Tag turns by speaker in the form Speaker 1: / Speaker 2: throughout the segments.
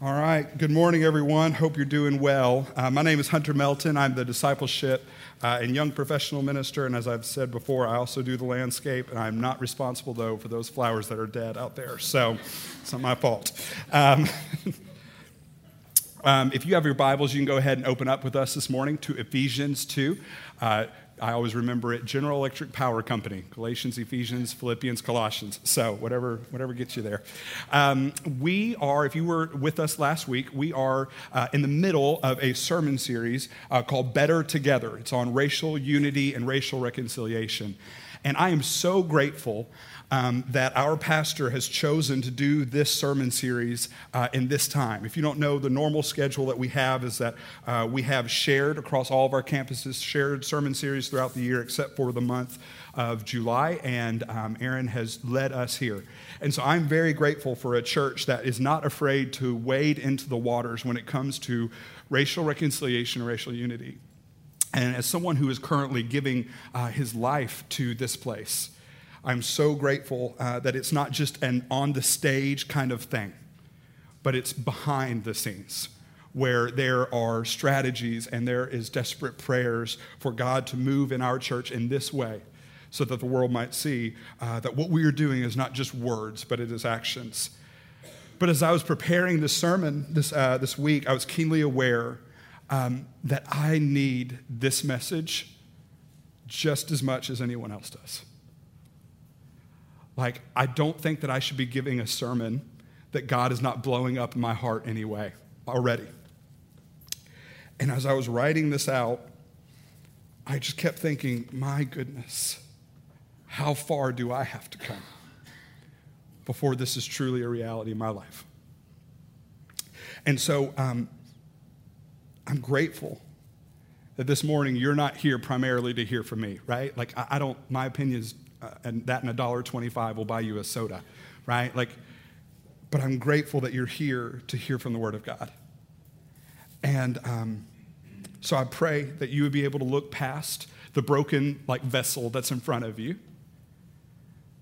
Speaker 1: All right. Good morning, everyone. Hope you're doing well. Uh, my name is Hunter Melton. I'm the discipleship uh, and young professional minister. And as I've said before, I also do the landscape. And I'm not responsible, though, for those flowers that are dead out there. So it's not my fault. Um, um, if you have your Bibles, you can go ahead and open up with us this morning to Ephesians 2. Uh, I always remember it General Electric Power Company, Galatians, Ephesians, Philippians, Colossians. So, whatever, whatever gets you there. Um, we are, if you were with us last week, we are uh, in the middle of a sermon series uh, called Better Together. It's on racial unity and racial reconciliation. And I am so grateful um, that our pastor has chosen to do this sermon series uh, in this time. If you don't know, the normal schedule that we have is that uh, we have shared across all of our campuses, shared sermon series throughout the year, except for the month of July, and um, Aaron has led us here. And so I'm very grateful for a church that is not afraid to wade into the waters when it comes to racial reconciliation, and racial unity. And as someone who is currently giving uh, his life to this place, I'm so grateful uh, that it's not just an on the stage kind of thing, but it's behind the scenes where there are strategies and there is desperate prayers for God to move in our church in this way so that the world might see uh, that what we are doing is not just words, but it is actions. But as I was preparing this sermon this, uh, this week, I was keenly aware um, that I need this message just as much as anyone else does. Like, I don't think that I should be giving a sermon that God is not blowing up in my heart anyway, already. And as I was writing this out, I just kept thinking, my goodness, how far do I have to come before this is truly a reality in my life? And so um, I'm grateful that this morning you're not here primarily to hear from me, right? Like, I, I don't, my opinions uh, and that and a dollar 25 will buy you a soda, right? Like, but I'm grateful that you're here to hear from the Word of God. And um, so I pray that you would be able to look past the broken like vessel that's in front of you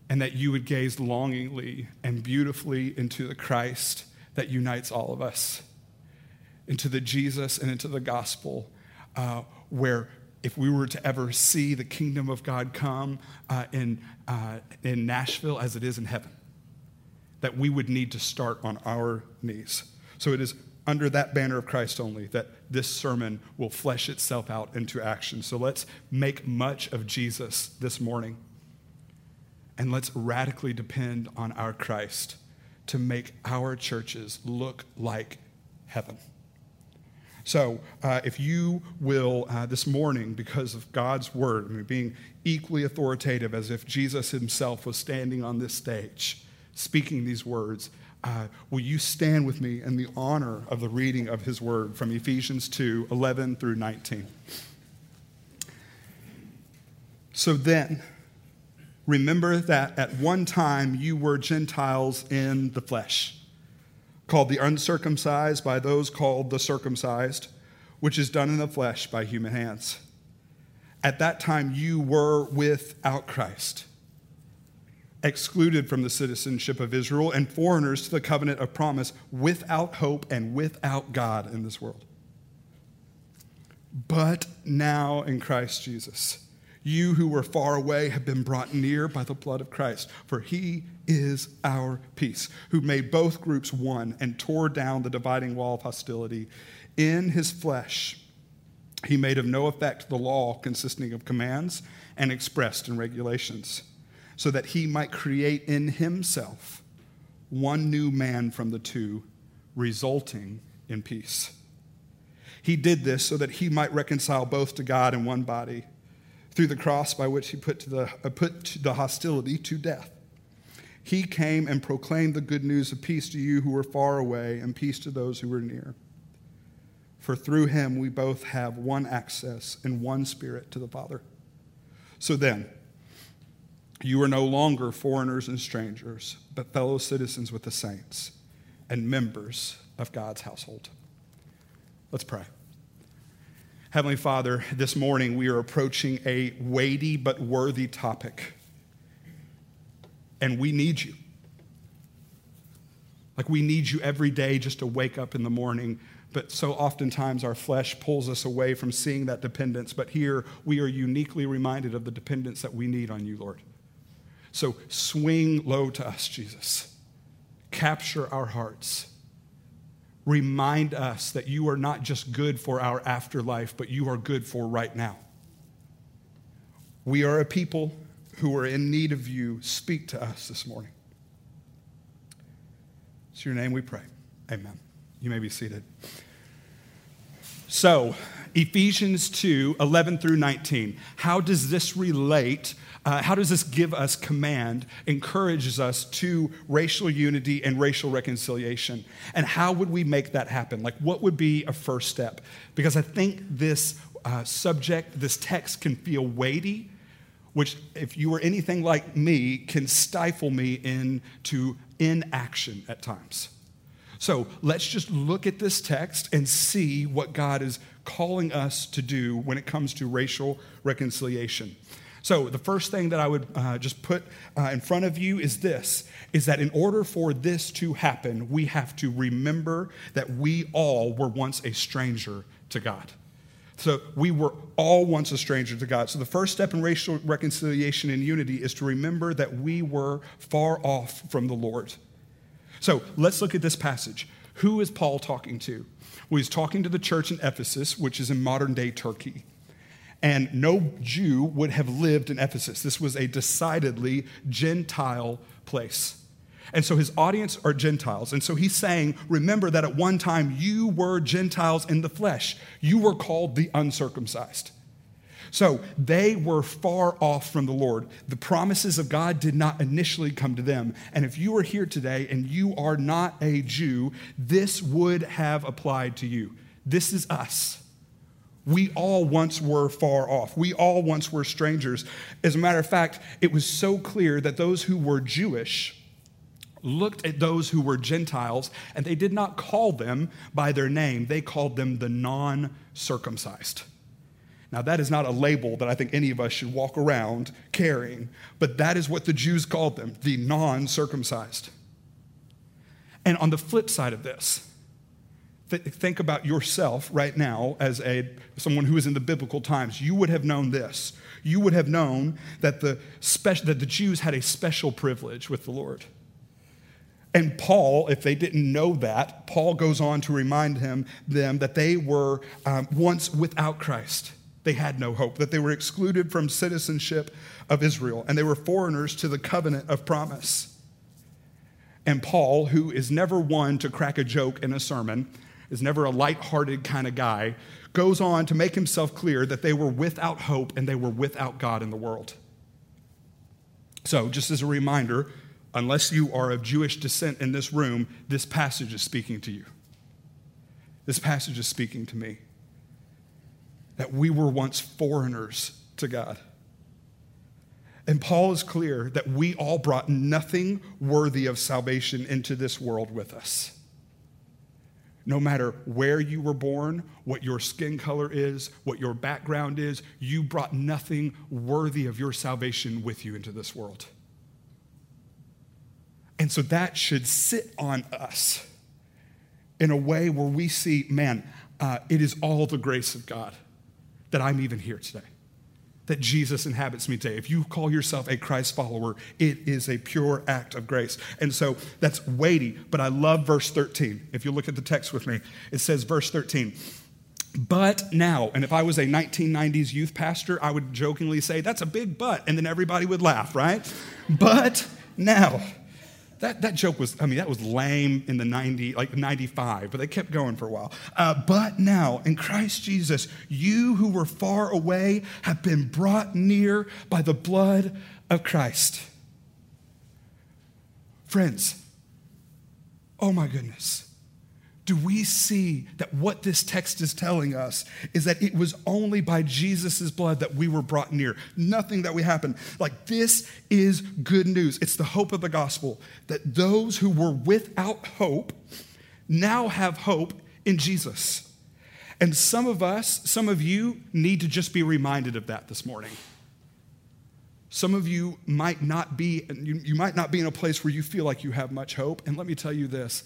Speaker 1: and that you would gaze longingly and beautifully into the Christ that unites all of us, into the Jesus and into the gospel, uh, where if we were to ever see the kingdom of God come uh, in, uh, in Nashville as it is in heaven, that we would need to start on our knees. So it is under that banner of Christ only that this sermon will flesh itself out into action. So let's make much of Jesus this morning. And let's radically depend on our Christ to make our churches look like heaven. So, uh, if you will, uh, this morning, because of God's word, I mean, being equally authoritative as if Jesus himself was standing on this stage speaking these words, uh, will you stand with me in the honor of the reading of his word from Ephesians 2 11 through 19? So then, remember that at one time you were Gentiles in the flesh called the uncircumcised by those called the circumcised, which is done in the flesh by human hands. At that time, you were without Christ, excluded from the citizenship of Israel, and foreigners to the covenant of promise, without hope and without God in this world. But now in Christ Jesus you who were far away have been brought near by the blood of Christ, for he is our peace, who made both groups one and tore down the dividing wall of hostility. In his flesh, he made of no effect the law consisting of commands and expressed in regulations, so that he might create in himself one new man from the two, resulting in peace. He did this so that he might reconcile both to God in one body through the cross by which he put, to the, uh, put to the hostility to death. He came and proclaimed the good news of peace to you who were far away and peace to those who were near. For through him we both have one access and one spirit to the Father. So then, you are no longer foreigners and strangers, but fellow citizens with the saints and members of God's household. Let's pray. Heavenly Father, this morning we are approaching a weighty but worthy topic. And we need you. Like we need you every day just to wake up in the morning. But so oftentimes our flesh pulls us away from seeing that dependence. But here we are uniquely reminded of the dependence that we need on you, Lord. So swing low to us, Jesus. Capture our hearts. Remind us that you are not just good for our afterlife, but you are good for right now. We are a people who are in need of you. Speak to us this morning. It's your name we pray. Amen. You may be seated. So, Ephesians 2 11 through 19. How does this relate? Uh, how does this give us command, encourages us to racial unity and racial reconciliation? And how would we make that happen? Like, what would be a first step? Because I think this uh, subject, this text can feel weighty, which, if you were anything like me, can stifle me into inaction at times. So let's just look at this text and see what God is calling us to do when it comes to racial reconciliation. So the first thing that I would uh, just put uh, in front of you is this is that in order for this to happen, we have to remember that we all were once a stranger to God. So we were all once a stranger to God. So the first step in racial reconciliation and unity is to remember that we were far off from the Lord. So let's look at this passage. Who is Paul talking to? Well, he's talking to the church in Ephesus, which is in modern day Turkey. And no Jew would have lived in Ephesus. This was a decidedly Gentile place. And so his audience are Gentiles. And so he's saying, remember that at one time you were Gentiles in the flesh. You were called the uncircumcised. So they were far off from the Lord. The promises of God did not initially come to them. And if you are here today and you are not a Jew, this would have applied to you. This is us. We all once were far off. We all once were strangers. As a matter of fact, it was so clear that those who were Jewish looked at those who were Gentiles and they did not call them by their name, they called them the non circumcised. Now, that is not a label that I think any of us should walk around carrying, but that is what the Jews called them, the non circumcised. And on the flip side of this, th- think about yourself right now as a, someone who is in the biblical times. You would have known this. You would have known that the, spe- that the Jews had a special privilege with the Lord. And Paul, if they didn't know that, Paul goes on to remind him, them that they were um, once without Christ they had no hope, that they were excluded from citizenship of Israel, and they were foreigners to the covenant of promise. And Paul, who is never one to crack a joke in a sermon, is never a light-hearted kind of guy, goes on to make himself clear that they were without hope and they were without God in the world. So, just as a reminder, unless you are of Jewish descent in this room, this passage is speaking to you. This passage is speaking to me that we were once foreigners to God. And Paul is clear that we all brought nothing worthy of salvation into this world with us. No matter where you were born, what your skin color is, what your background is, you brought nothing worthy of your salvation with you into this world. And so that should sit on us in a way where we see, man, uh, it is all the grace of God that I'm even here today, that Jesus inhabits me today. If you call yourself a Christ follower, it is a pure act of grace. And so that's weighty, but I love verse 13. If you look at the text with me, it says, verse 13, but now, and if I was a 1990s youth pastor, I would jokingly say, that's a big but, and then everybody would laugh, right? But now, that, that joke was, I mean, that was lame in the 90, like 95, but they kept going for a while. Uh, but now, in Christ Jesus, you who were far away have been brought near by the blood of Christ. Friends, oh my goodness do we see that what this text is telling us is that it was only by Jesus' blood that we were brought near. Nothing that we happened. Like, this is good news. It's the hope of the gospel that those who were without hope now have hope in Jesus. And some of us, some of you, need to just be reminded of that this morning. Some of you might not be, you, you might not be in a place where you feel like you have much hope. And let me tell you this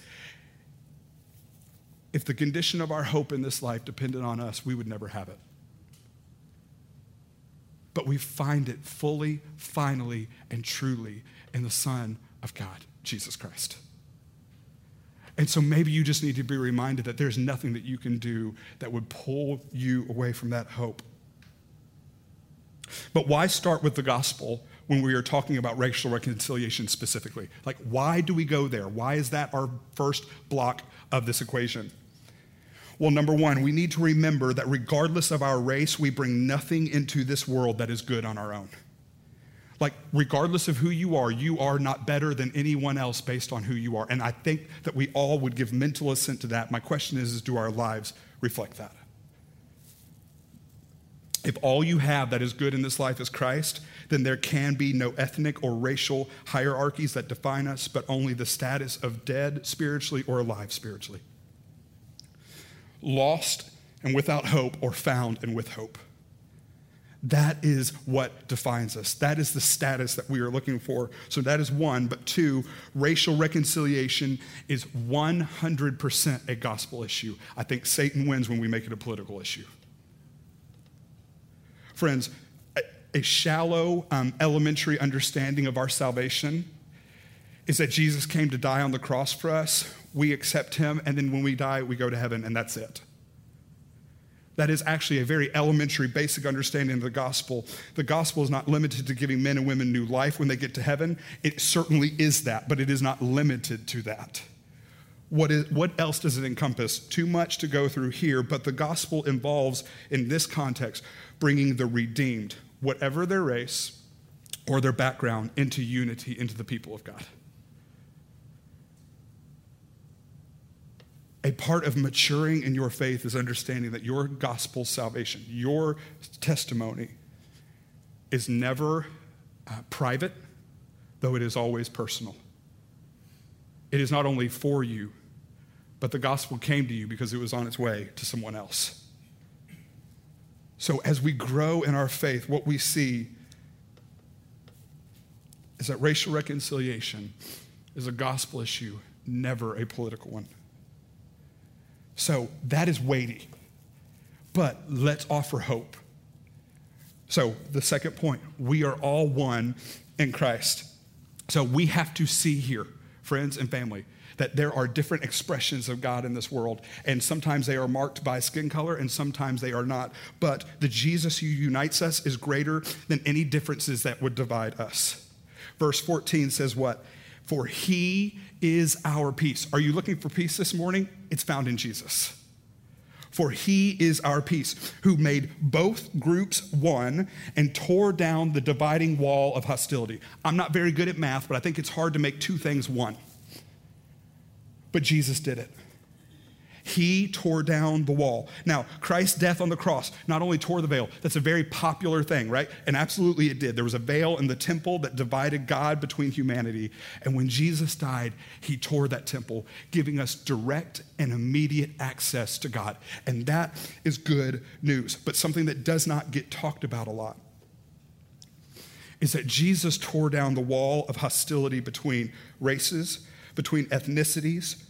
Speaker 1: if the condition of our hope in this life depended on us, we would never have it. But we find it fully, finally, and truly in the Son of God, Jesus Christ. And so maybe you just need to be reminded that there's nothing that you can do that would pull you away from that hope. But why start with the gospel when we are talking about racial reconciliation specifically? Like, why do we go there? Why is that our first block of this equation? Well, number one, we need to remember that regardless of our race, we bring nothing into this world that is good on our own. Like, regardless of who you are, you are not better than anyone else based on who you are. And I think that we all would give mental assent to that. My question is, is do our lives reflect that? If all you have that is good in this life is Christ, then there can be no ethnic or racial hierarchies that define us, but only the status of dead spiritually or alive spiritually. Lost and without hope, or found and with hope. That is what defines us. That is the status that we are looking for. So that is one. But two, racial reconciliation is 100% a gospel issue. I think Satan wins when we make it a political issue. Friends, a, shallow, um, elementary understanding of our salvation is that Jesus came to die on the cross for us. We accept him, and then when we die, we go to heaven, and that's it. That is actually a very elementary, basic understanding of the gospel. The gospel is not limited to giving men and women new life when they get to heaven. It certainly is that, but it is not limited to that. What, is, what else does it encompass? Too much to go through here, but the gospel involves, in this context, bringing the redeemed, whatever their race or their background, into unity, into the people of God. A part of maturing in your faith is understanding that your gospel salvation, your testimony, is never uh, private, though it is always personal. It is not only for you, but the gospel came to you because it was on its way to someone else. So, as we grow in our faith, what we see is that racial reconciliation is a gospel issue, never a political one. So that is weighty. But let's offer hope. So, the second point we are all one in Christ. So, we have to see here, friends and family, that there are different expressions of God in this world. And sometimes they are marked by skin color and sometimes they are not. But the Jesus who unites us is greater than any differences that would divide us. Verse 14 says, What? For he is our peace. Are you looking for peace this morning? It's found in Jesus. For he is our peace, who made both groups one and tore down the dividing wall of hostility. I'm not very good at math, but I think it's hard to make two things one. But Jesus did it. He tore down the wall. Now, Christ's death on the cross not only tore the veil, that's a very popular thing, right? And absolutely it did. There was a veil in the temple that divided God between humanity. And when Jesus died, he tore that temple, giving us direct and immediate access to God. And that is good news, but something that does not get talked about a lot is that Jesus tore down the wall of hostility between races, between ethnicities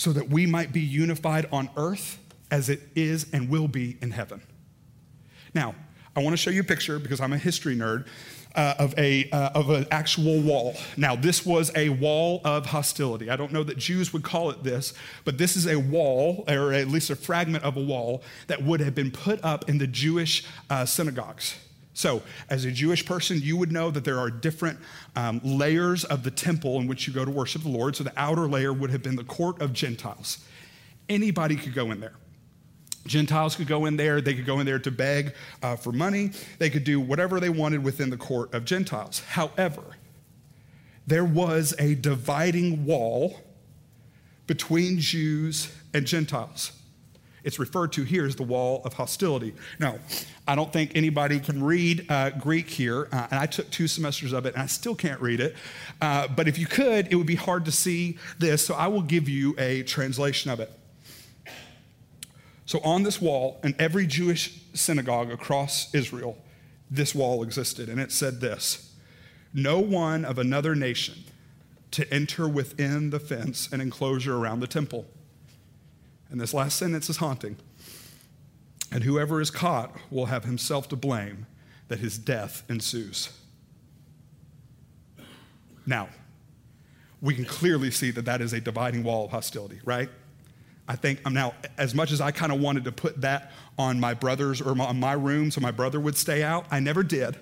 Speaker 1: so that we might be unified on earth as it is and will be in heaven. Now, I want to show you a picture because I'm a history nerd. Uh, of a uh, of an actual wall. Now, this was a wall of hostility. I don't know that Jews would call it this, but this is a wall, or at least a fragment of a wall that would have been put up in the Jewish uh, synagogues. So, as a Jewish person, you would know that there are different um, layers of the temple in which you go to worship the Lord. So, the outer layer would have been the court of Gentiles. Anybody could go in there. Gentiles could go in there. They could go in there to beg uh, for money. They could do whatever they wanted within the court of Gentiles. However, there was a dividing wall between Jews and Gentiles. It's referred to here as the wall of hostility. Now, I don't think anybody can read uh, Greek here, uh, and I took two semesters of it, and I still can't read it. Uh, but if you could, it would be hard to see this, so I will give you a translation of it. So, on this wall, in every Jewish synagogue across Israel, this wall existed, and it said this No one of another nation to enter within the fence and enclosure around the temple. And this last sentence is haunting. And whoever is caught will have himself to blame that his death ensues. Now, we can clearly see that that is a dividing wall of hostility, right? I think I'm now, as much as I kind of wanted to put that on my brother's or on my room so my brother would stay out, I never did.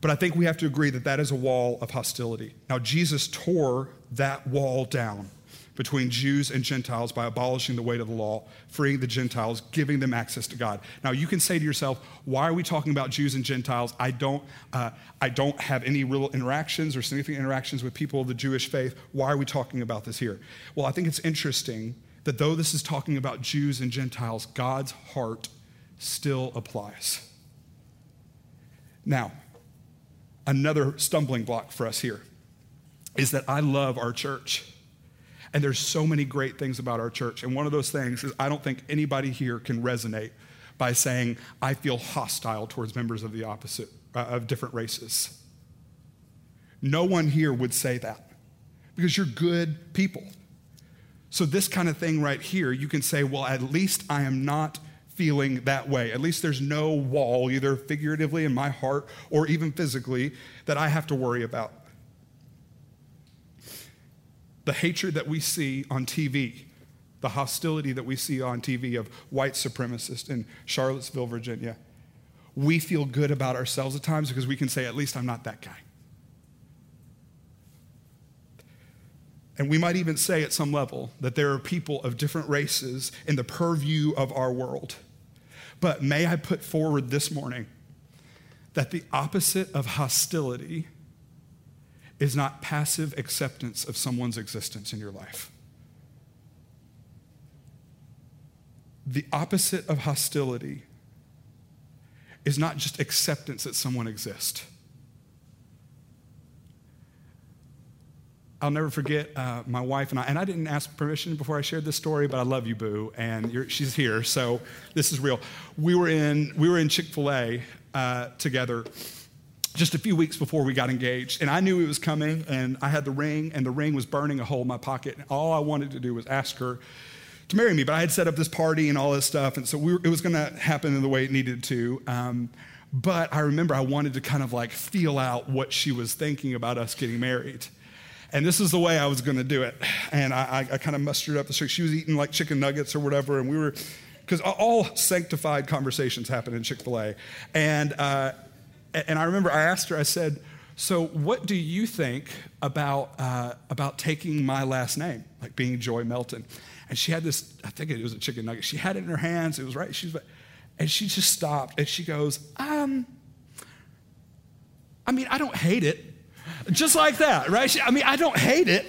Speaker 1: But I think we have to agree that that is a wall of hostility. Now, Jesus tore that wall down between Jews and Gentiles by abolishing the weight of the law, freeing the Gentiles, giving them access to God. Now, you can say to yourself, why are we talking about Jews and Gentiles? I don't, uh, I don't have any real interactions or significant interactions with people of the Jewish faith. Why are we talking about this here? Well, I think it's interesting that though this is talking about Jews and Gentiles, God's heart still applies. Now, another stumbling block for us here is that I love our church. And there's so many great things about our church. And one of those things is I don't think anybody here can resonate by saying, I feel hostile towards members of the opposite, uh, of different races. No one here would say that because you're good people. So, this kind of thing right here, you can say, well, at least I am not feeling that way. At least there's no wall, either figuratively in my heart or even physically, that I have to worry about the hatred that we see on TV, the hostility that we see on TV of white supremacists in Charlottesville, Virginia, we feel good about ourselves at times because we can say, at least I'm not that guy. And we might even say at some level that there are people of different races in the purview of our world. But may I put forward this morning that the opposite of hostility is not passive acceptance of someone's existence in your life. The opposite of hostility is not just acceptance that someone exists. I'll never forget uh, my wife and I, and I didn't ask permission before I shared this story, but I love you, Boo, and she's here, so this is real. We were in we were in Chick Fil A uh, together, just a few weeks before we got engaged. And I knew it was coming, and I had the ring, and the ring was burning a hole in my pocket. And all I wanted to do was ask her to marry me. But I had set up this party and all this stuff, and so we were, it was going to happen in the way it needed to. Um, but I remember I wanted to kind of like feel out what she was thinking about us getting married. And this is the way I was going to do it. And I, I, I kind of mustered up the strength. She was eating like chicken nuggets or whatever, and we were, because all sanctified conversations happen in Chick fil A. And, uh, and I remember I asked her, I said, So, what do you think about, uh, about taking my last name, like being Joy Melton? And she had this, I think it was a chicken nugget. She had it in her hands. It was right. She's, and she just stopped and she goes, um, I mean, I don't hate it. Just like that, right? She, I mean, I don't hate it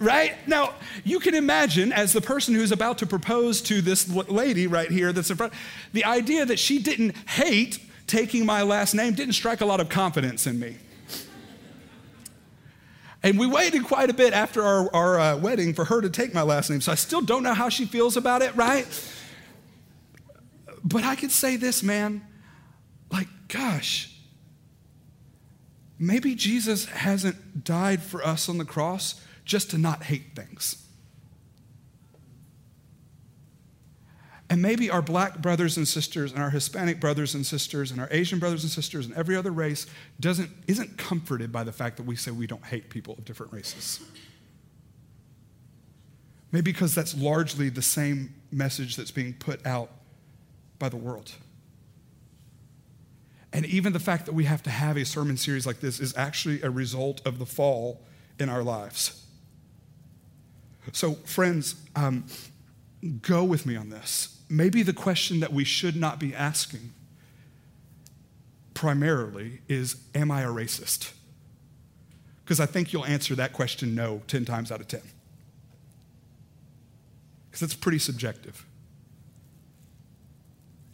Speaker 1: right? Now, you can imagine, as the person who's about to propose to this lady right here that's in front, the idea that she didn't hate taking my last name didn't strike a lot of confidence in me. And we waited quite a bit after our, our uh, wedding for her to take my last name. So I still don't know how she feels about it, right? But I could say this, man. Like, gosh, maybe Jesus hasn't died for us on the cross just to not hate things. And maybe our black brothers and sisters and our Hispanic brothers and sisters and our Asian brothers and sisters and every other race doesn't, isn't comforted by the fact that we say we don't hate people of different races. Maybe because that's largely the same message that's being put out by the world. And even the fact that we have to have a sermon series like this is actually a result of the fall in our lives. So, friends, um, go with me on this maybe the question that we should not be asking primarily is Am I a racist? Because I think you'll answer that question no 10 times out of 10. Because it's pretty subjective.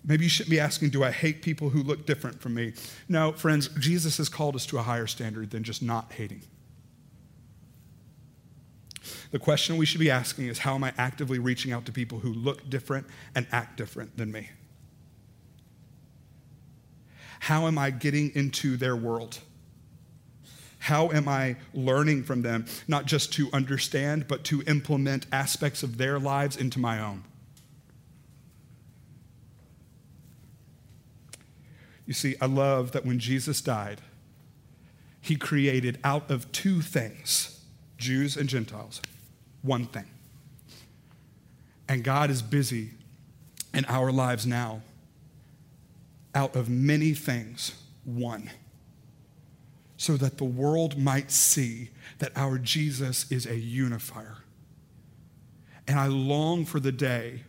Speaker 1: Maybe you shouldn't be asking, Do I hate people who look different from me? No, friends, Jesus has called us to a higher standard than just not hating. The question we should be asking is how am I actively reaching out to people who look different and act different than me? How am I getting into their world? How am I learning from them, not just to understand, but to implement aspects of their lives into my own? You see, I love that when Jesus died, he created out of two things, Jews and Gentiles, one thing. And God is busy in our lives now, out of many things, one so that the world might see that our Jesus is a unifier. And I long for the day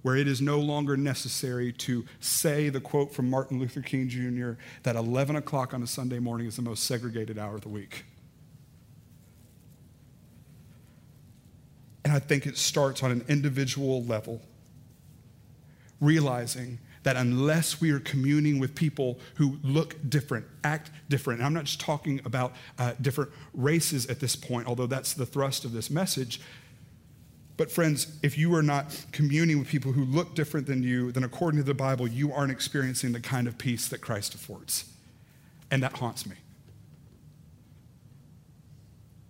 Speaker 1: where it is no longer necessary to say the quote from Martin Luther King Jr. that 11 o'clock on a Sunday morning is the most segregated hour of the week. And I think it starts on an individual level, realizing that unless we are communing with people who look different, act different, I'm not just talking about uh, different races at this point, although that's the thrust of this message. But, friends, if you are not communing with people who look different than you, then according to the Bible, you aren't experiencing the kind of peace that Christ affords. And that haunts me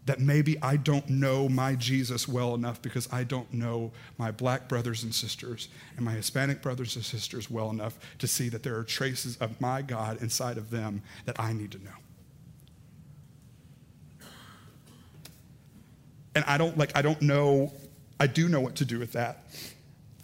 Speaker 1: that maybe I don't know my Jesus well enough because I don't know my black brothers and sisters and my Hispanic brothers and sisters well enough to see that there are traces of my God inside of them that I need to know. And I don't like I don't know I do know what to do with that.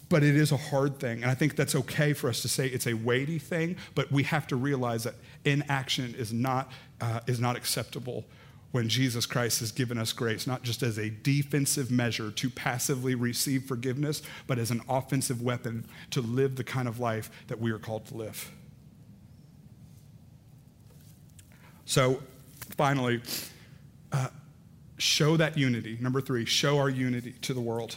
Speaker 1: But it is a hard thing. And I think that's okay for us to say it's a weighty thing, but we have to realize that inaction is not, uh, is not acceptable when Jesus Christ has given us grace, not just as a defensive measure to passively receive forgiveness, but as an offensive weapon to live the kind of life that we are called to live. So, finally, uh, show that unity. Number three, show our unity to the world.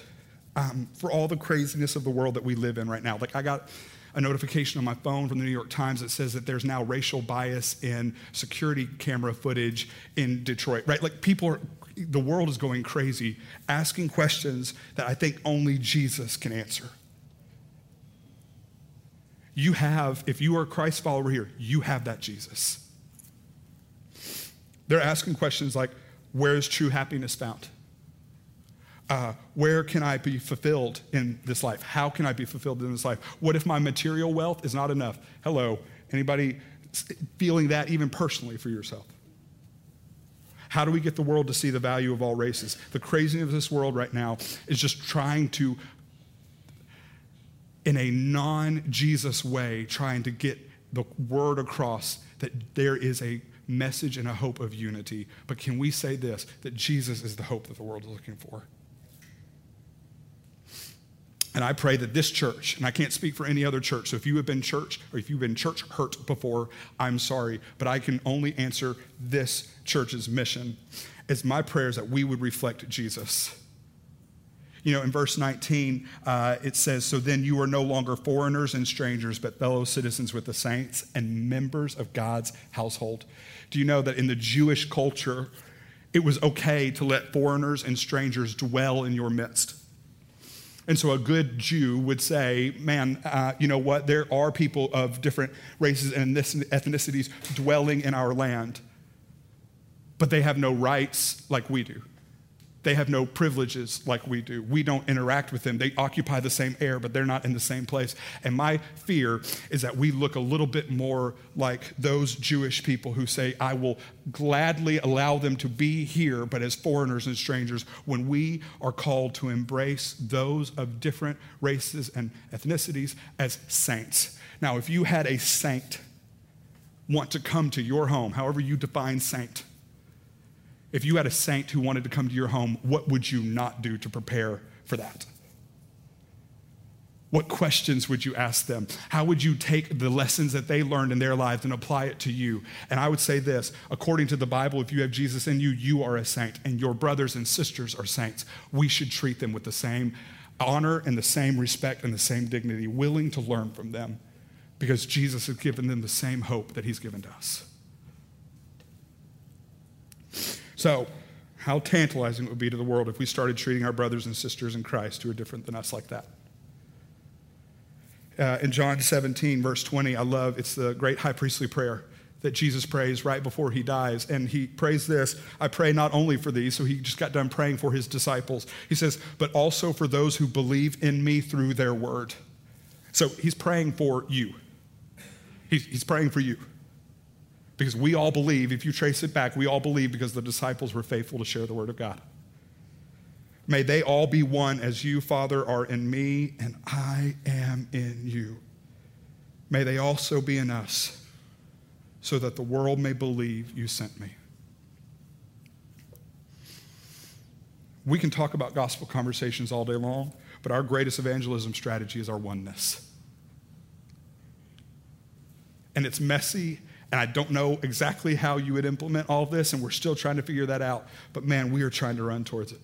Speaker 1: Um, for all the craziness of the world that we live in right now. Like, I got a notification on my phone from the New York Times that says that there's now racial bias in security camera footage in Detroit, right? Like people are, the world is going crazy, asking questions that I think only Jesus can answer. You have, if you are a Christ follower here, you have that Jesus. They're asking questions like, where is true happiness found? Uh, where can I be fulfilled in this life? How can I be fulfilled in this life? What if my material wealth is not enough? Hello, anybody feeling that even personally for yourself? How do we get the world to see the value of all races? The craziness of this world right now is just trying to, in a non Jesus way, trying to get the word across that there is a message and a hope of unity. But can we say this that Jesus is the hope that the world is looking for? And I pray that this church, and I can't speak for any other church, so if you have been church or if you've been church hurt before, I'm sorry, but I can only answer this church's mission. It's my prayers that we would reflect Jesus. You know, in verse 19, uh, it says, So then you are no longer foreigners and strangers, but fellow citizens with the saints and members of God's household. Do you know that in the Jewish culture, it was okay to let foreigners and strangers dwell in your midst? And so a good Jew would say, man, uh, you know what? There are people of different races and ethnicities dwelling in our land, but they have no rights like we do. They have no privileges like we do. We don't interact with them. They occupy the same air, but they're not in the same place. And my fear is that we look a little bit more like those Jewish people who say, I will gladly allow them to be here, but as foreigners and strangers, when we are called to embrace those of different races and ethnicities as saints. Now, if you had a saint want to come to your home, however you define saint, if you had a saint who wanted to come to your home, what would you not do to prepare for that? What questions would you ask them? How would you take the lessons that they learned in their lives and apply it to you? And I would say this according to the Bible, if you have Jesus in you, you are a saint, and your brothers and sisters are saints. We should treat them with the same honor and the same respect and the same dignity, willing to learn from them because Jesus has given them the same hope that he's given to us. So, how tantalizing it would be to the world if we started treating our brothers and sisters in Christ who are different than us like that. Uh, in John 17, verse 20, I love it's the great high priestly prayer that Jesus prays right before he dies. And he prays this I pray not only for these, so he just got done praying for his disciples. He says, but also for those who believe in me through their word. So he's praying for you. He's, he's praying for you. Because we all believe, if you trace it back, we all believe because the disciples were faithful to share the word of God. May they all be one as you, Father, are in me and I am in you. May they also be in us so that the world may believe you sent me. We can talk about gospel conversations all day long, but our greatest evangelism strategy is our oneness. And it's messy, and I don't know exactly how you would implement all this, and we're still trying to figure that out. But man, we are trying to run towards it.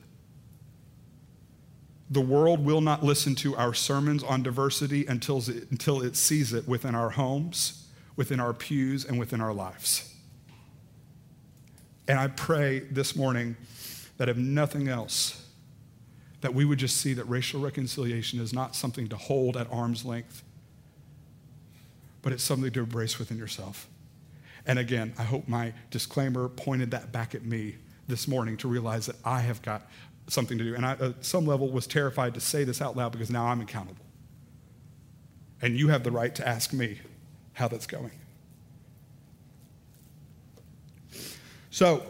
Speaker 1: The world will not listen to our sermons on diversity until it, until it sees it within our homes, within our pews, and within our lives. And I pray this morning that if nothing else, that we would just see that racial reconciliation is not something to hold at arm's length, but it's something to embrace within yourself. And again, I hope my disclaimer pointed that back at me this morning to realize that I have got something to do. And I, at some level, was terrified to say this out loud because now I'm accountable. And you have the right to ask me how that's going. So,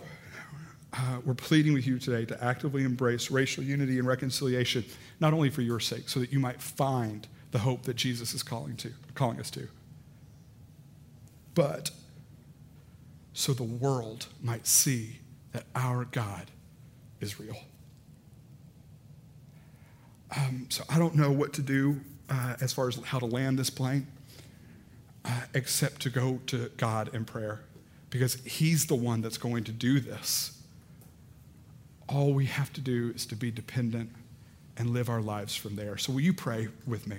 Speaker 1: uh, we're pleading with you today to actively embrace racial unity and reconciliation, not only for your sake, so that you might find the hope that Jesus is calling, to, calling us to, but so the world might see that our God is real. Um, so I don't know what to do uh, as far as how to land this plane, uh, except to go to God in prayer because He's the one that's going to do this. All we have to do is to be dependent and live our lives from there. So, will you pray with me?